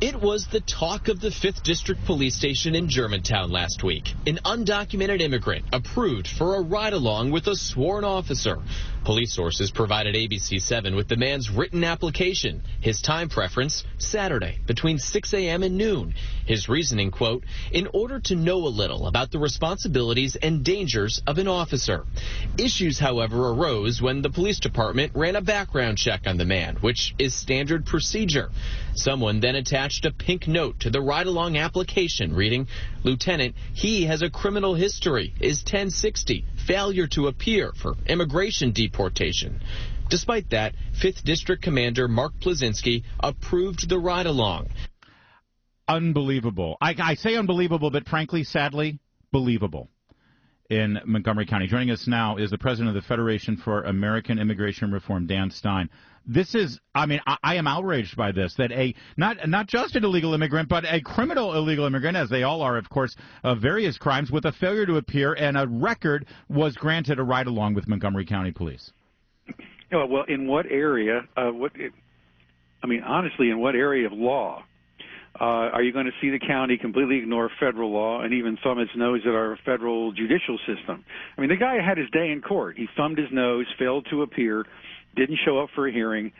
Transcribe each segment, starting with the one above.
It was the talk of the 5th District Police Station in Germantown last week. An undocumented immigrant approved for a ride along with a sworn officer. Police sources provided ABC7 with the man's written application. His time preference, Saturday, between 6 a.m. and noon. His reasoning, quote, in order to know a little about the responsibilities and dangers of an officer. Issues, however, arose when the police department ran a background check on the man, which is standard procedure. Someone then attached a pink note to the ride-along application reading, Lieutenant, he has a criminal history, is 1060, failure to appear for immigration deportation. Despite that, 5th District Commander Mark Plazinski approved the ride-along. Unbelievable. I, I say unbelievable, but frankly, sadly, believable in Montgomery County. Joining us now is the president of the Federation for American Immigration Reform, Dan Stein. This is, I mean, I, I, am outraged by this that a not not just an illegal immigrant, but a criminal illegal immigrant, as they all are, of course, of various crimes, with a failure to appear and a record, was granted a ride along with Montgomery County Police. well, in what area? Uh, what? I mean, honestly, in what area of law uh, are you going to see the county completely ignore federal law and even thumb its nose at our federal judicial system? I mean, the guy had his day in court. He thumbed his nose, failed to appear, didn't show up for a hearing.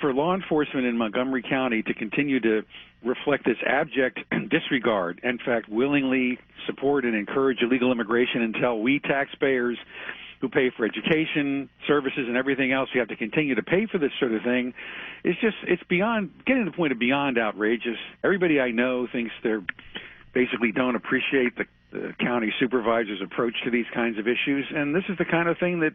For law enforcement in Montgomery County to continue to reflect this abject disregard, in fact, willingly support and encourage illegal immigration until we taxpayers who pay for education, services, and everything else, you have to continue to pay for this sort of thing. It's just, it's beyond, getting to the point of beyond outrageous. Everybody I know thinks they're basically don't appreciate the the county supervisor's approach to these kinds of issues. And this is the kind of thing that,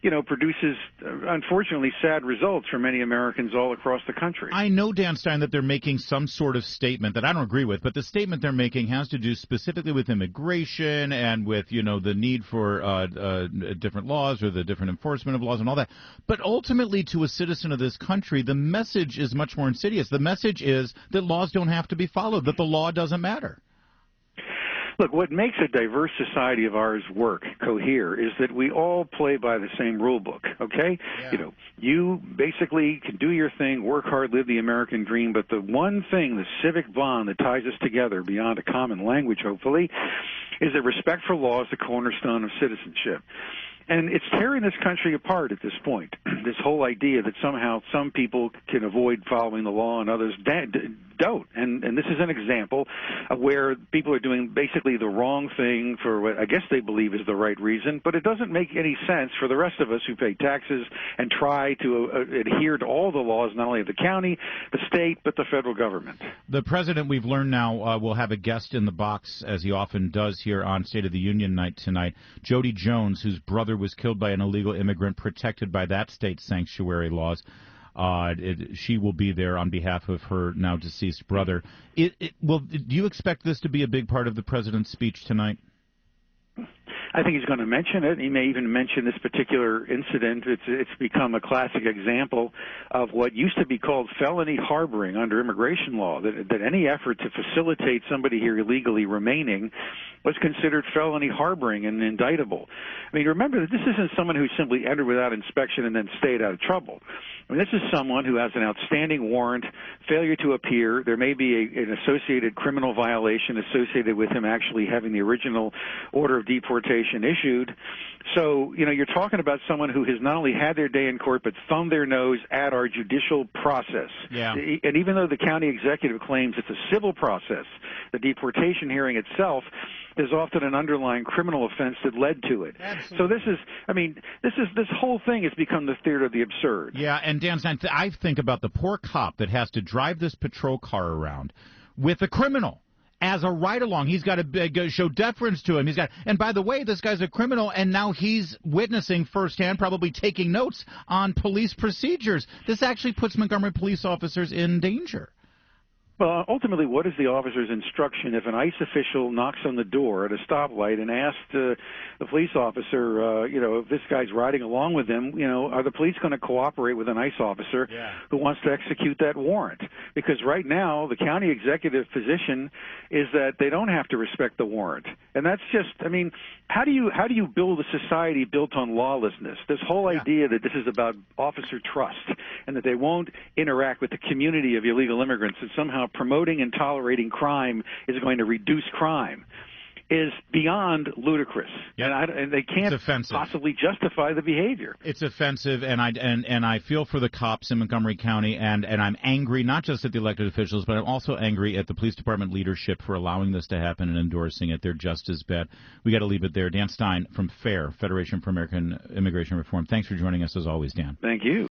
you know, produces, unfortunately, sad results for many Americans all across the country. I know, Dan Stein, that they're making some sort of statement that I don't agree with, but the statement they're making has to do specifically with immigration and with, you know, the need for uh, uh, different laws or the different enforcement of laws and all that. But ultimately, to a citizen of this country, the message is much more insidious. The message is that laws don't have to be followed, that the law doesn't matter. Look, what makes a diverse society of ours work, cohere, is that we all play by the same rule book, okay? Yeah. You know, you basically can do your thing, work hard, live the American dream, but the one thing, the civic bond that ties us together beyond a common language, hopefully, is that respect for law is the cornerstone of citizenship. And it's tearing this country apart at this point. this whole idea that somehow some people can avoid following the law and others don't. And and this is an example of where people are doing basically the wrong thing for what I guess they believe is the right reason, but it doesn't make any sense for the rest of us who pay taxes and try to uh, adhere to all the laws, not only of the county, the state, but the federal government. The president, we've learned now, uh, will have a guest in the box as he often does here on State of the Union night tonight. Jody Jones, whose brother was killed by an illegal immigrant protected by that state's sanctuary laws. Uh, it, she will be there on behalf of her now deceased brother. It, it, well, do you expect this to be a big part of the president's speech tonight? I think he's going to mention it. He may even mention this particular incident. It's it's become a classic example of what used to be called felony harboring under immigration law. That that any effort to facilitate somebody here illegally remaining was considered felony harboring and indictable. I mean, remember that this isn't someone who simply entered without inspection and then stayed out of trouble. I mean, this is someone who has an outstanding warrant, failure to appear. There may be a, an associated criminal violation associated with him actually having the original order of deportation issued. So, you know, you're talking about someone who has not only had their day in court, but thumbed their nose at our judicial process. Yeah. And even though the county executive claims it's a civil process, the deportation hearing itself there's often an underlying criminal offense that led to it. Absolutely. So this is, I mean, this is this whole thing has become the theater of the absurd. Yeah, and Dan, I think about the poor cop that has to drive this patrol car around with a criminal as a ride along. He's got to show deference to him. He's got, and by the way, this guy's a criminal, and now he's witnessing firsthand, probably taking notes on police procedures. This actually puts Montgomery police officers in danger. Well, ultimately, what is the officer's instruction if an ICE official knocks on the door at a stoplight and asks uh, the police officer, uh, you know, if this guy's riding along with him, you know, are the police going to cooperate with an ICE officer yeah. who wants to execute that warrant? Because right now, the county executive position is that they don't have to respect the warrant, and that's just, I mean, how do you how do you build a society built on lawlessness? This whole yeah. idea that this is about officer trust and that they won't interact with the community of illegal immigrants and somehow somehow promoting and tolerating crime is going to reduce crime is beyond ludicrous, Yep. and, I, and they can't possibly justify the behavior. It's offensive, and I and and I feel for the cops in Montgomery County, and and I'm angry not just at the elected officials, but I'm also angry at the police department leadership for allowing this to happen and endorsing it. They're just as bad. We got to leave it there. Dan Stein from FAIR, Federation for American Immigration Reform. Thanks for joining us as always, Dan. Thank you.